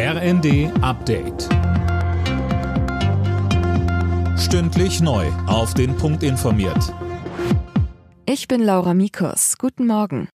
RND Update. Stündlich neu. Auf den Punkt informiert. Ich bin Laura Mikus. Guten Morgen.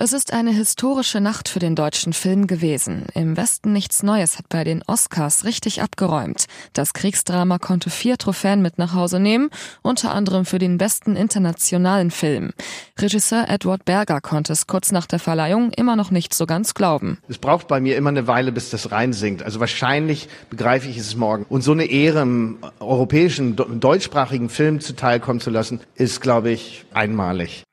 Es ist eine historische Nacht für den deutschen Film gewesen. Im Westen nichts Neues hat bei den Oscars richtig abgeräumt. Das Kriegsdrama konnte vier Trophäen mit nach Hause nehmen, unter anderem für den besten internationalen Film. Regisseur Edward Berger konnte es kurz nach der Verleihung immer noch nicht so ganz glauben. Es braucht bei mir immer eine Weile, bis das reinsinkt. Also wahrscheinlich begreife ich es morgen. Und so eine Ehre im europäischen, deutschsprachigen Film zuteilkommen zu lassen, ist, glaube ich, einmalig.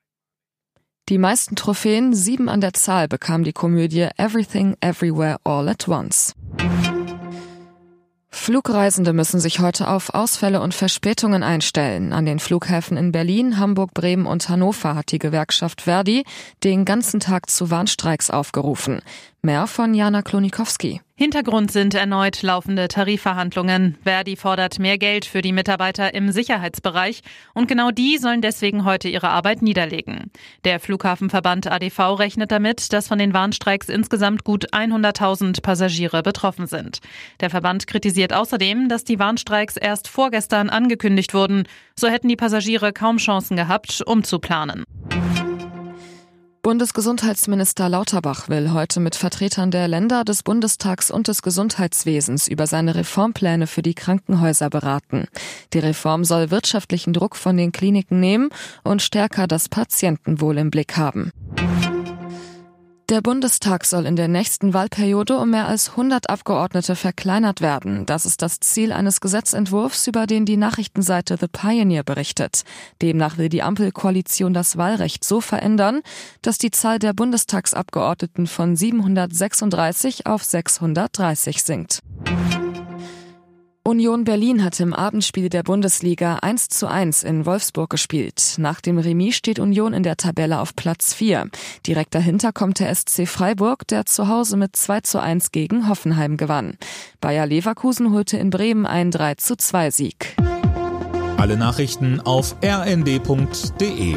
Die meisten Trophäen, sieben an der Zahl, bekam die Komödie Everything Everywhere All at Once. Flugreisende müssen sich heute auf Ausfälle und Verspätungen einstellen. An den Flughäfen in Berlin, Hamburg, Bremen und Hannover hat die Gewerkschaft Verdi den ganzen Tag zu Warnstreiks aufgerufen. Mehr von Jana Klonikowski. Hintergrund sind erneut laufende Tarifverhandlungen. Verdi fordert mehr Geld für die Mitarbeiter im Sicherheitsbereich und genau die sollen deswegen heute ihre Arbeit niederlegen. Der Flughafenverband ADV rechnet damit, dass von den Warnstreiks insgesamt gut 100.000 Passagiere betroffen sind. Der Verband kritisiert außerdem, dass die Warnstreiks erst vorgestern angekündigt wurden. So hätten die Passagiere kaum Chancen gehabt, umzuplanen. Bundesgesundheitsminister Lauterbach will heute mit Vertretern der Länder, des Bundestags und des Gesundheitswesens über seine Reformpläne für die Krankenhäuser beraten. Die Reform soll wirtschaftlichen Druck von den Kliniken nehmen und stärker das Patientenwohl im Blick haben. Der Bundestag soll in der nächsten Wahlperiode um mehr als 100 Abgeordnete verkleinert werden. Das ist das Ziel eines Gesetzentwurfs, über den die Nachrichtenseite The Pioneer berichtet. Demnach will die Ampelkoalition das Wahlrecht so verändern, dass die Zahl der Bundestagsabgeordneten von 736 auf 630 sinkt. Union Berlin hat im Abendspiel der Bundesliga 1 zu 1 in Wolfsburg gespielt. Nach dem Remis steht Union in der Tabelle auf Platz 4. Direkt dahinter kommt der SC Freiburg, der zu Hause mit 2 zu 1 gegen Hoffenheim gewann. Bayer Leverkusen holte in Bremen einen 3 zu 2 Sieg. Alle Nachrichten auf rnd.de